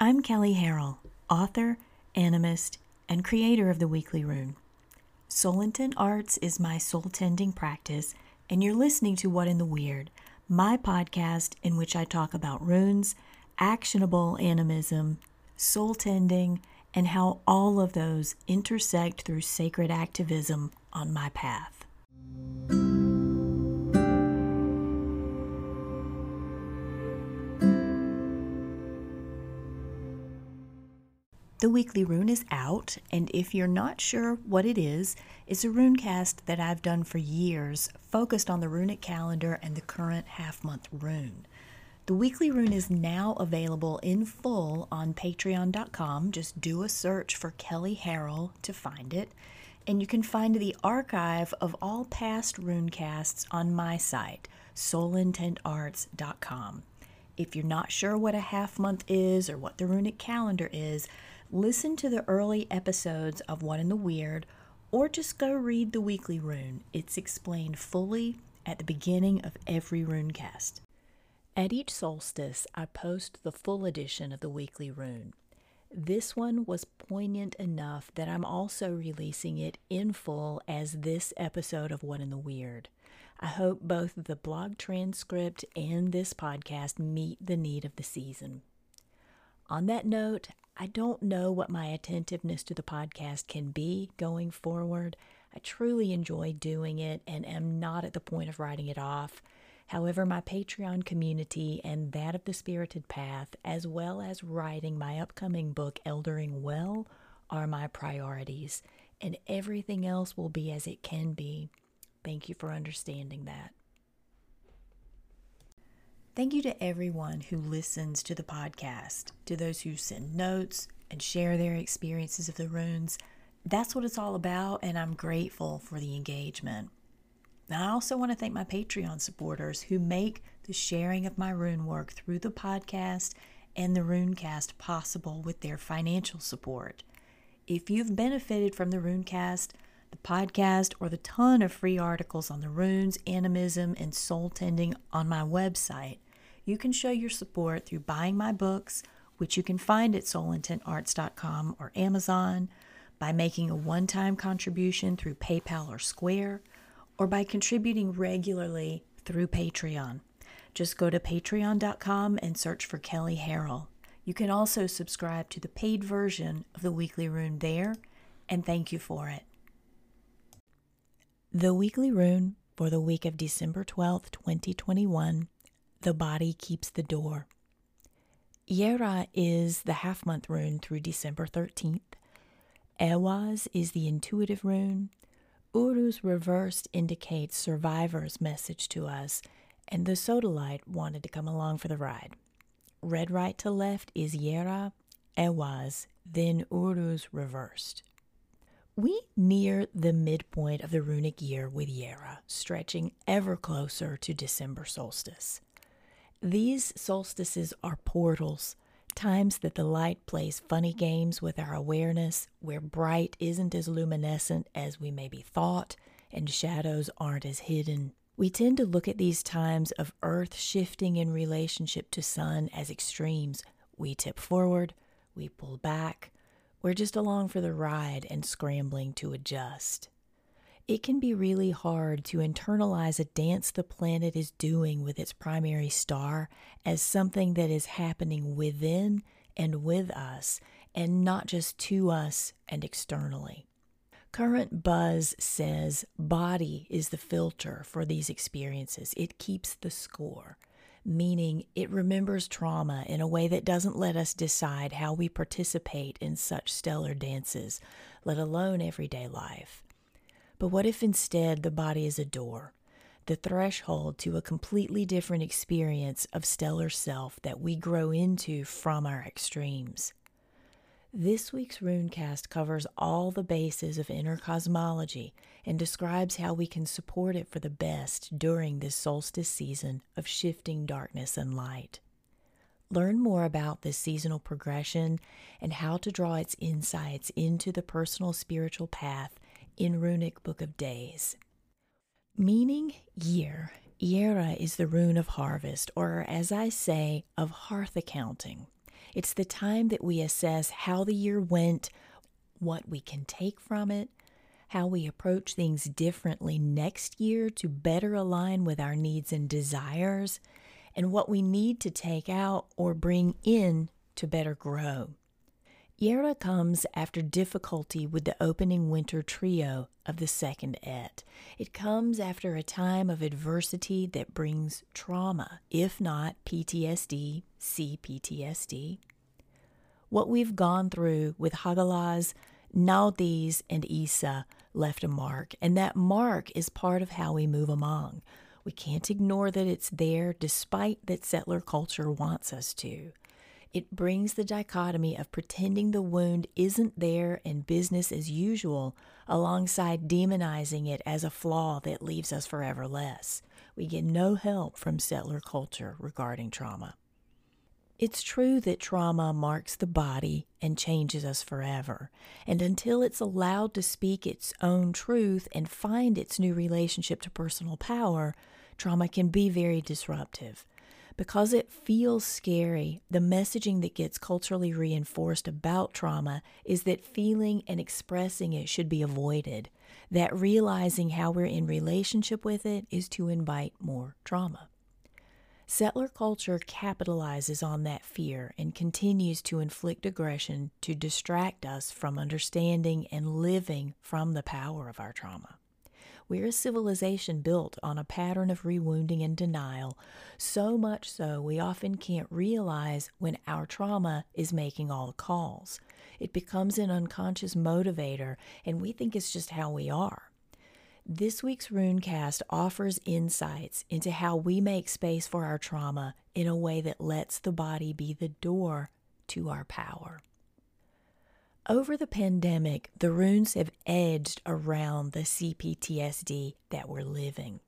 I'm Kelley Harrell, author, animist, and creator of the Weekly Rune. Soul Intent Arts is my soul tending practice, and you're listening to What in the Weird, my podcast in which I talk about runes, actionable animism, soul tending, and how all of those intersect through sacred activism on my path. The weekly rune is out, and if you're not sure what it is, it's a rune cast that I've done for years, focused on the runic calendar and the current half month rune. The weekly rune is now available in full on patreon.com. Just do a search for Kelley Harrell to find it. And you can find the archive of all past rune casts on my site, soulintentarts.com. If you're not sure what a half month is or what the runic calendar is, listen to the early episodes of What in the Weird, or just go read the weekly rune. It's explained fully at the beginning of every runecast. At each solstice, I post the full edition of the weekly rune. This one was poignant enough that I'm also releasing it in full as this episode of What in the Weird. I hope both the blog transcript and this podcast meet the need of the season. On that note, I don't know what my attentiveness to the podcast can be going forward. I truly enjoy doing it and am not at the point of writing it off. However, my Patreon community and that of the Spirited Path, as well as writing my upcoming book, Eldering Well, are my priorities, and everything else will be as it can be. Thank you for understanding that. Thank you to everyone who listens to the podcast, to those who send notes and share their experiences of the runes. That's what it's all about, and I'm grateful for the engagement. I also want to thank my Patreon supporters who make the sharing of my rune work through the podcast and the Runecast possible with their financial support. If you've benefited from the Runecast, the podcast, or the ton of free articles on the runes, animism, and soul tending on my website, you can show your support through buying my books, which you can find at soulintentarts.com or Amazon, by making a one time contribution through PayPal or Square, or by contributing regularly through Patreon. Just go to patreon.com and search for Kelley Harrell. You can also subscribe to the paid version of the Weekly Rune there, and thank you for it. The Weekly Rune for the week of December 12th, 2021 the body keeps the door. Jera is the half month rune through December 13th. Ehwaz is the intuitive rune. Uruz reversed indicates survivor's message to us, and the sodalite wanted to come along for the ride. Read right to left is Jera, Ehwaz, then Uruz reversed. We near the midpoint of the runic year with Jera, stretching ever closer to December solstice. These solstices are portals, times that the light plays funny games with our awareness, where bright isn't as luminescent as we maybe thought, and shadows aren't as hidden. We tend to look at these times of earth shifting in relationship to sun as extremes. We tip forward, we pull back, we're just along for the ride and scrambling to adjust it can be really hard to internalize a dance the planet is doing with its primary star as something that is happening within and with us, and not just to us and externally. Current buzz says body is the filter for these experiences. It keeps the score, meaning it remembers trauma in a way that doesn't let us decide how we participate in such stellar dances, let alone everyday life. But what if instead the body is a door, the threshold to a completely different experience of stellar self that we grow into from our extremes? This week's runecast covers all the bases of inner cosmology and describes how we can support it for the best during this solstice season of shifting darkness and light. Learn more about this seasonal progression and how to draw its insights into the personal spiritual path in Runic Book of Days. Meaning year, Jera is the rune of harvest, or as I say, of hearth accounting. It's the time that we assess how the year went, what we can take from it, how we approach things differently next year to better align with our needs and desires, and what we need to take out or bring in to better grow. Jera comes after difficulty with the opening winter trio of the second aett. It comes after a time of adversity that brings trauma, if not PTSD, CPTSD. What we've gone through with Hagalaz, Naudis, and Isa left a mark, and that mark is part of how we move among. We can't ignore that it's there, despite that settler culture wants us to. It brings the dichotomy of pretending the wound isn't there and business as usual, alongside demonizing it as a flaw that leaves us forever less. We get no help from settler culture regarding trauma. It's true that trauma marks the body and changes us forever. And until it's allowed to speak its own truth and find its new relationship to personal power, trauma can be very disruptive. Because it feels scary, the messaging that gets culturally reinforced about trauma is that feeling and expressing it should be avoided, that realizing how we're in relationship with it is to invite more trauma. Settler culture capitalizes on that fear and continues to inflict aggression to distract us from understanding and living from the power of our trauma. We're a civilization built on a pattern of rewounding and denial, so much so we often can't realize when our trauma is making all the calls. It becomes an unconscious motivator, and we think it's just how we are. This week's Runecast offers insights into how we make space for our trauma in a way that lets the body be the door to our power. Over the pandemic, the runes have edged around the CPTSD that we're living.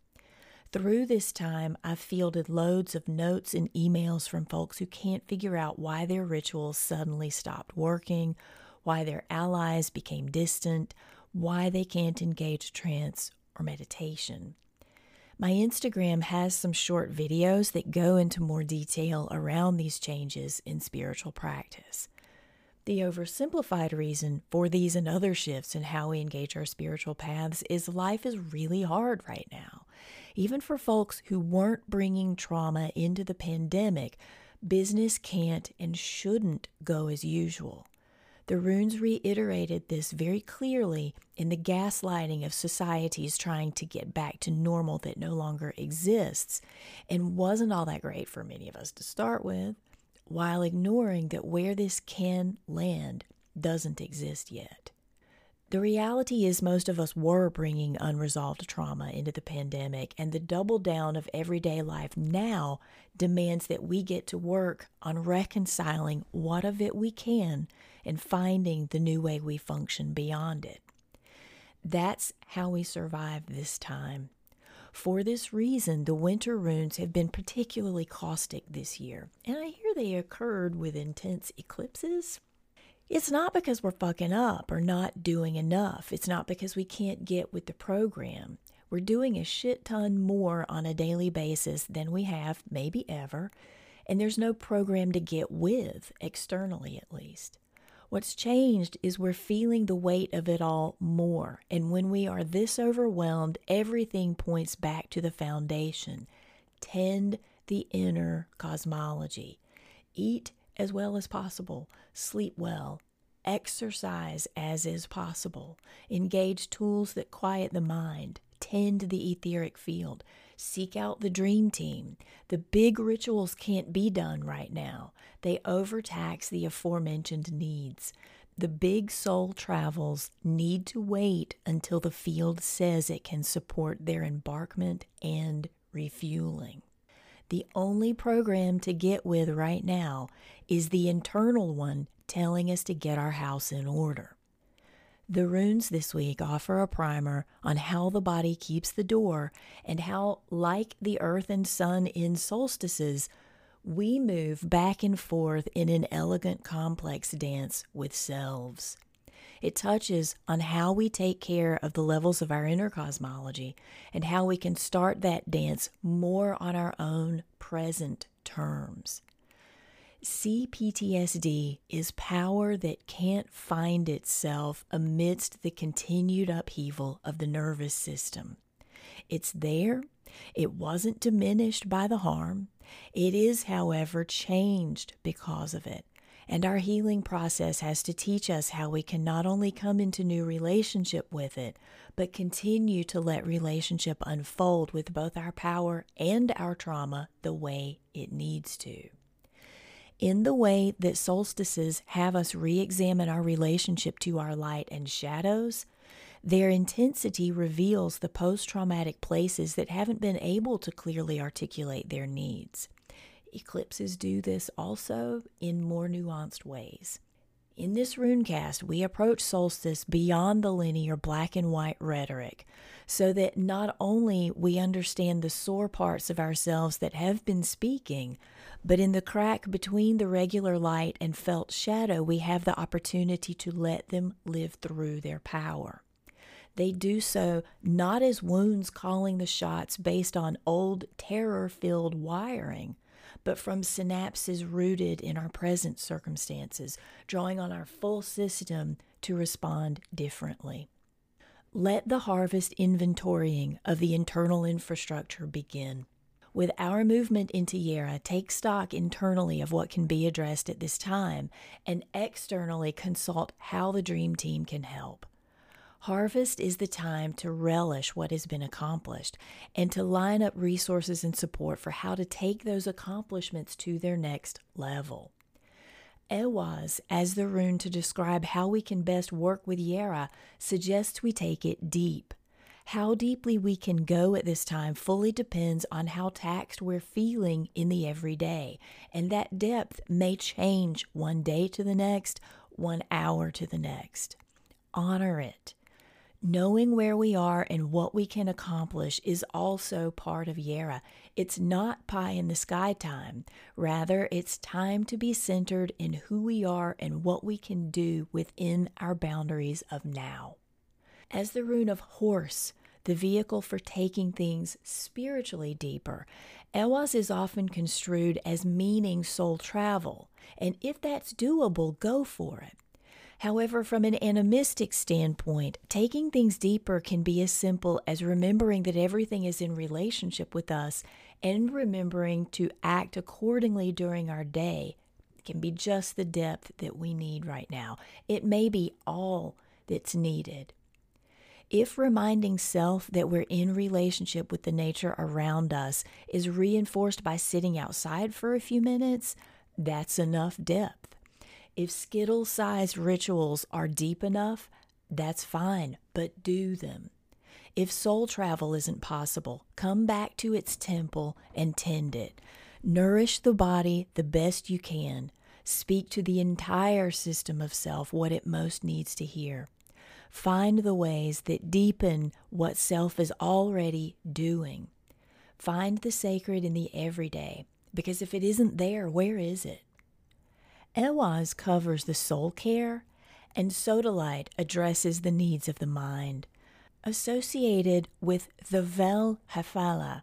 Through this time, I've fielded loads of notes and emails from folks who can't figure out why their rituals suddenly stopped working, why their allies became distant, why they can't engage trance or meditation. My Instagram has some short videos that go into more detail around these changes in spiritual practice. The oversimplified reason for these and other shifts in how we engage our spiritual paths is life is really hard right now. Even for folks who weren't bringing trauma into the pandemic, business can't and shouldn't go as usual. The runes reiterated this very clearly in the gaslighting of societies trying to get back to normal that no longer exists and wasn't all that great for many of us to start with while ignoring that where this can land doesn't exist yet. The reality is, most of us were bringing unresolved trauma into the pandemic, and the double down of everyday life now demands that we get to work on reconciling what of it we can and finding the new way we function beyond it. That's how we survive this time. For this reason, the winter runes have been particularly caustic this year, and I hear they occurred with intense eclipses. It's not because we're fucking up or not doing enough. It's not because we can't get with the program. We're doing a shit ton more on a daily basis than we have, maybe ever, and there's no program to get with, externally at least. What's changed is we're feeling the weight of it all more. And when we are this overwhelmed, everything points back to the foundation. Tend the inner cosmology. Eat as well as possible. Sleep well. Exercise as is possible. Engage tools that quiet the mind. Tend the etheric field. Seek out the dream team. The big rituals can't be done right now, they overtax the aforementioned needs. The big soul travels need to wait until the field says it can support their embarkment and refueling. The only program to get with right now is the internal one telling us to get our house in order. The runes this week offer a primer on how the body keeps the door and how, like the earth and sun in solstices, we move back and forth in an elegant, complex dance with selves. It touches on how we take care of the levels of our inner cosmology and how we can start that dance more on our own present terms. CPTSD is power that can't find itself amidst the continued upheaval of the nervous system. It's there, it wasn't diminished by the harm. It is, however, changed because of it. And our healing process has to teach us how we can not only come into new relationship with it, but continue to let relationship unfold with both our power and our trauma the way it needs to. In the way that solstices have us re examine our relationship to our light and shadows, their intensity reveals the post traumatic places that haven't been able to clearly articulate their needs. Eclipses do this also in more nuanced ways. In this runecast, we approach solstice beyond the linear black and white rhetoric, so that not only we understand the sore parts of ourselves that have been speaking, but in the crack between the regular light and felt shadow, we have the opportunity to let them live through their power. They do so not as wounds calling the shots based on old terror filled wiring, but from synapses rooted in our present circumstances, drawing on our full system to respond differently. Let the harvest inventorying of the internal infrastructure begin. With our movement into Jera, take stock internally of what can be addressed at this time and externally consult how the Dream Team can help. Harvest is the time to relish what has been accomplished and to line up resources and support for how to take those accomplishments to their next level. Ehwaz, as the rune to describe how we can best work with Jera, suggests we take it deep. How deeply we can go at this time fully depends on how taxed we're feeling in the everyday, and that depth may change one day to the next, one hour to the next. Honor it. Knowing where we are and what we can accomplish is also part of Jera. It's not pie in the sky time. Rather, it's time to be centered in who we are and what we can do within our boundaries of now. As the rune of horse, the vehicle for taking things spiritually deeper, Ehwaz is often construed as meaning soul travel. And if that's doable, go for it. However, from an animistic standpoint, taking things deeper can be as simple as remembering that everything is in relationship with us and remembering to act accordingly during our day it can be just the depth that we need right now. It may be all that's needed. If reminding self that we're in relationship with the nature around us is reinforced by sitting outside for a few minutes, that's enough depth. If Skittle sized rituals are deep enough, that's fine, but do them. If soul travel isn't possible, come back to its temple and tend it. Nourish the body the best you can. Speak to the entire system of self what it most needs to hear. Find the ways that deepen what self is already doing. Find the sacred in the everyday, because if it isn't there, where is it? Ehwaz covers the soul care, and Sodalite addresses the needs of the mind. Associated with the Vel Hafala,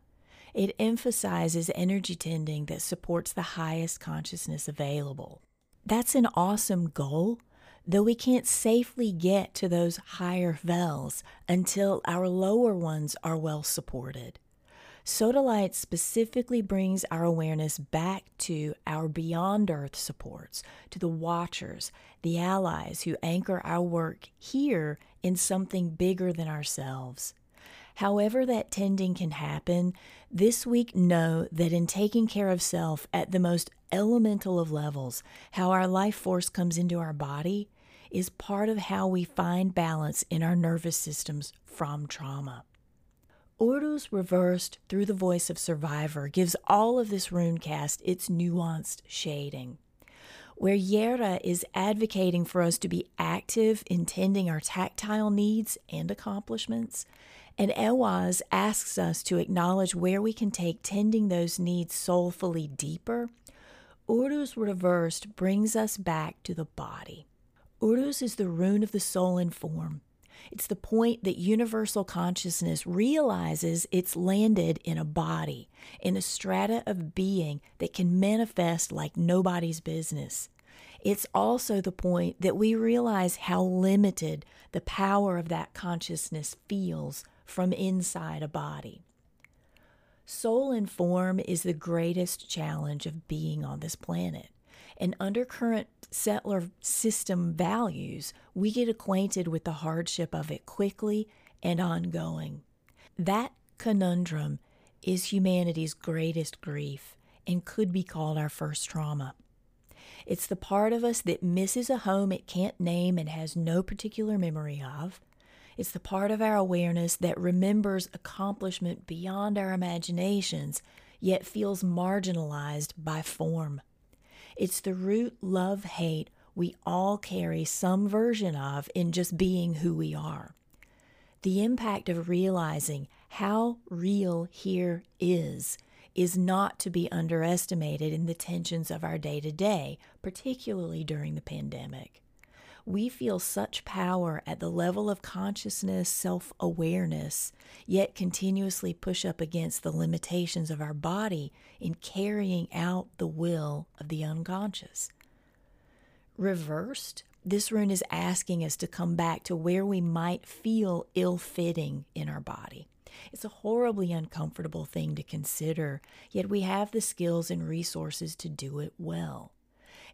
it emphasizes energy tending that supports the highest consciousness available. That's an awesome goal, though we can't safely get to those higher vels until our lower ones are well supported. Sodalite specifically brings our awareness back to our beyond earth supports, to the watchers, the allies who anchor our work here in something bigger than ourselves. However, that tending can happen, this week know that in taking care of self at the most elemental of levels, how our life force comes into our body, is part of how we find balance in our nervous systems from trauma. Uruz reversed through the voice of Survivor gives all of this runecast its nuanced shading. Where Jera is advocating for us to be active in tending our tactile needs and accomplishments, and Ehwaz asks us to acknowledge where we can take tending those needs soulfully deeper, Uruz reversed brings us back to the body. Uruz is the rune of the soul in form, It's the point that universal consciousness realizes it's landed in a body, in a strata of being that can manifest like nobody's business. It's also the point that we realize how limited the power of that consciousness feels from inside a body. Soul and form is the greatest challenge of being on this planet. And under current settler system values, we get acquainted with the hardship of it quickly and ongoing. That conundrum is humanity's greatest grief and could be called our first trauma. It's the part of us that misses a home it can't name and has no particular memory of. It's the part of our awareness that remembers accomplishment beyond our imaginations, yet feels marginalized by form. It's the root love hate we all carry some version of in just being who we are. The impact of realizing how real here is is not to be underestimated in the tensions of our day to day, particularly during the pandemic. We feel such power at the level of consciousness, self awareness, yet continuously push up against the limitations of our body in carrying out the will of the unconscious. Reversed, this rune is asking us to come back to where we might feel ill fitting in our body. It's a horribly uncomfortable thing to consider, yet we have the skills and resources to do it well.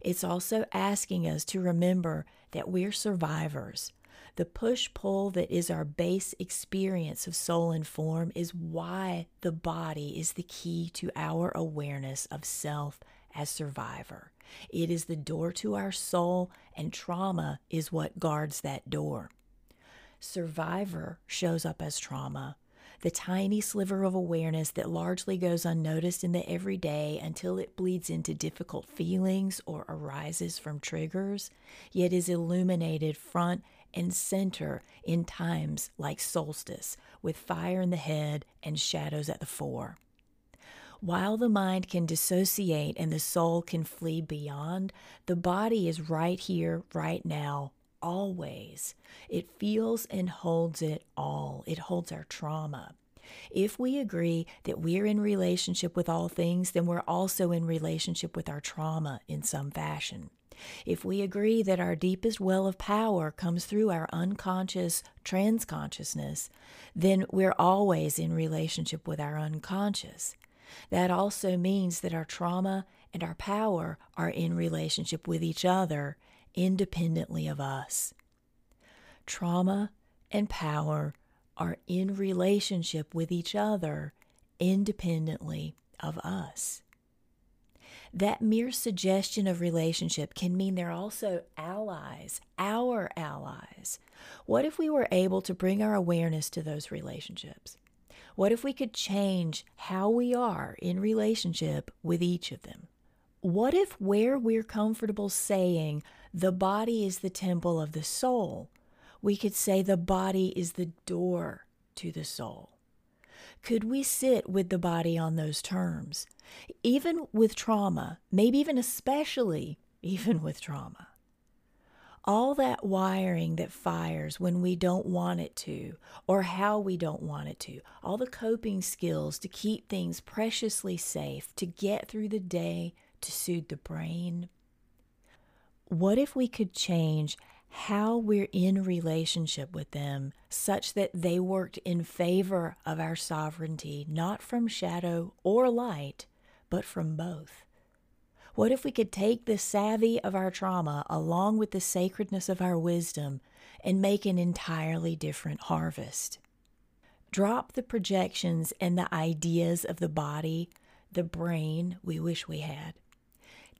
It's also asking us to remember that we're survivors. The push pull that is our base experience of soul and form is why the body is the key to our awareness of self as survivor. It is the door to our soul, and trauma is what guards that door. Survivor shows up as trauma, the tiny sliver of awareness that largely goes unnoticed in the everyday until it bleeds into difficult feelings or arises from triggers, yet is illuminated front and center in times like solstice, with fire in the head and shadows at the fore. While the mind can dissociate and the soul can flee beyond, the body is right here, right now, always. It feels and holds it all. It holds our trauma. If we agree that we're in relationship with all things, then we're also in relationship with our trauma in some fashion. If we agree that our deepest well of power comes through our unconscious transconsciousness, then we're always in relationship with our unconscious. That also means that our trauma and our power are in relationship with each other independently of us. Trauma and power are in relationship with each other independently of us. That mere suggestion of relationship can mean they're also allies, our allies. What if we were able to bring our awareness to those relationships? What if we could change how we are in relationship with each of them? What if where we're comfortable saying the body is the temple of the soul, we could say the body is the door to the soul? Could we sit with the body on those terms? Even with trauma, maybe even especially even with trauma all that wiring that fires when we don't want it to, or how we don't want it to, all the coping skills to keep things preciously safe, to get through the day, to soothe the brain. What if we could change how we're in relationship with them such that they worked in favor of our sovereignty, not from shadow or light, but from both? What if we could take the savvy of our trauma along with the sacredness of our wisdom and make an entirely different harvest? Drop the projections and the ideas of the body, the brain we wish we had.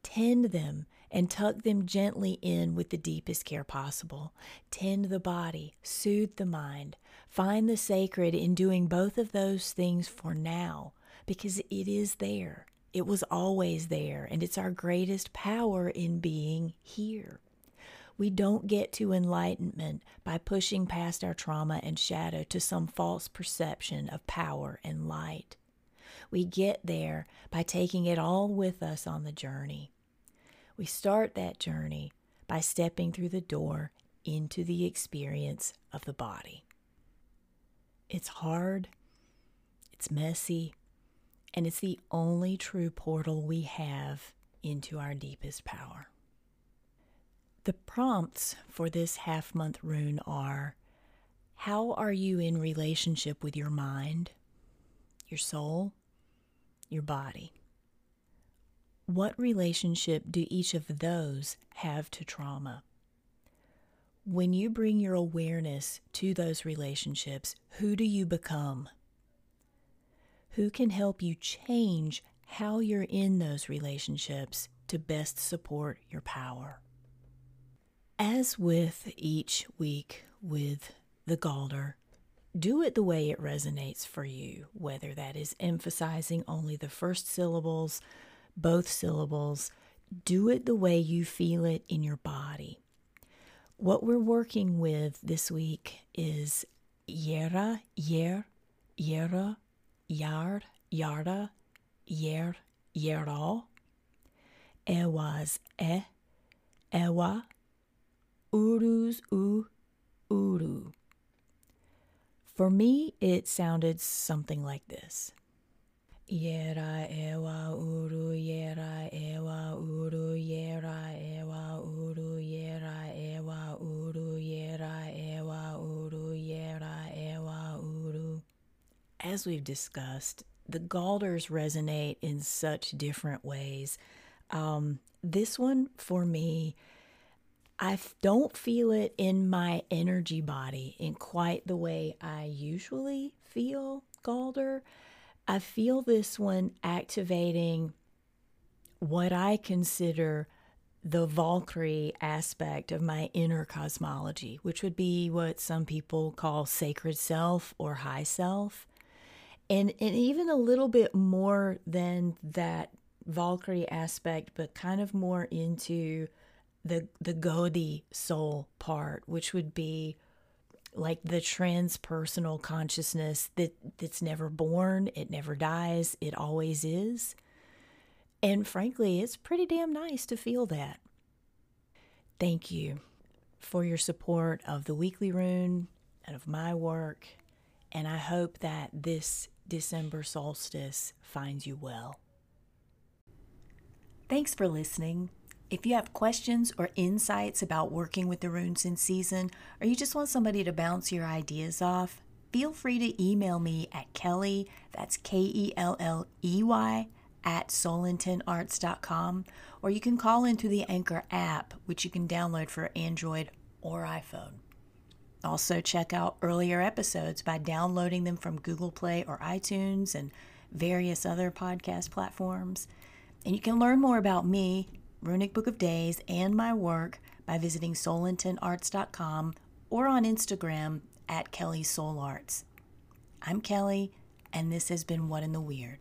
Tend them and tuck them gently in with the deepest care possible. Tend the body, soothe the mind. Find the sacred in doing both of those things for now because it is there. It was always there, and it's our greatest power in being here. We don't get to enlightenment by pushing past our trauma and shadow to some false perception of power and light. We get there by taking it all with us on the journey. We start that journey by stepping through the door into the experience of the body. It's hard, it's messy, and it's the only true portal we have into our deepest power. The prompts for this half month rune are How are you in relationship with your mind, your soul, your body? What relationship do each of those have to trauma? When you bring your awareness to those relationships, who do you become? Who can help you change how you're in those relationships to best support your power? As with each week with the Galder, do it the way it resonates for you, whether that is emphasizing only the first syllables, both syllables. Do it the way you feel it in your body. What we're working with this week is Yera, Yer, Yera, Yar, Yarda, Yer, Yera. Ewas, E, Ewa, Urus, U, Uru. For me, it sounded something like this. Yera ewa uru yera ewa uru yera ewa uru yera ewa uru yera ewa uru yera ewa uru. As we've discussed, the Galders resonate in such different ways. Um, this one, for me, I don't feel it in my energy body in quite the way I usually feel Galder. I feel this one activating what I consider the Valkyrie aspect of my inner cosmology, which would be what some people call sacred self or high self. And, and even a little bit more than that Valkyrie aspect, but kind of more into the the Godi soul part, which would be like the transpersonal consciousness that that's never born, it never dies, it always is. And frankly, it's pretty damn nice to feel that. Thank you for your support of the weekly rune and of my work, and I hope that this December solstice finds you well. Thanks for listening. If you have questions or insights about working with the runes in season, or you just want somebody to bounce your ideas off, feel free to email me at Kelley, that's K E L L E Y, at soulintentarts.com, or you can call into the Anchor app, which you can download for Android or iPhone. Also, check out earlier episodes by downloading them from Google Play or iTunes and various other podcast platforms. And you can learn more about me Runic Book of Days, and my work by visiting soulintentarts.com or on Instagram at Kelly Soul Arts. I'm Kelley, and this has been What in the Weird.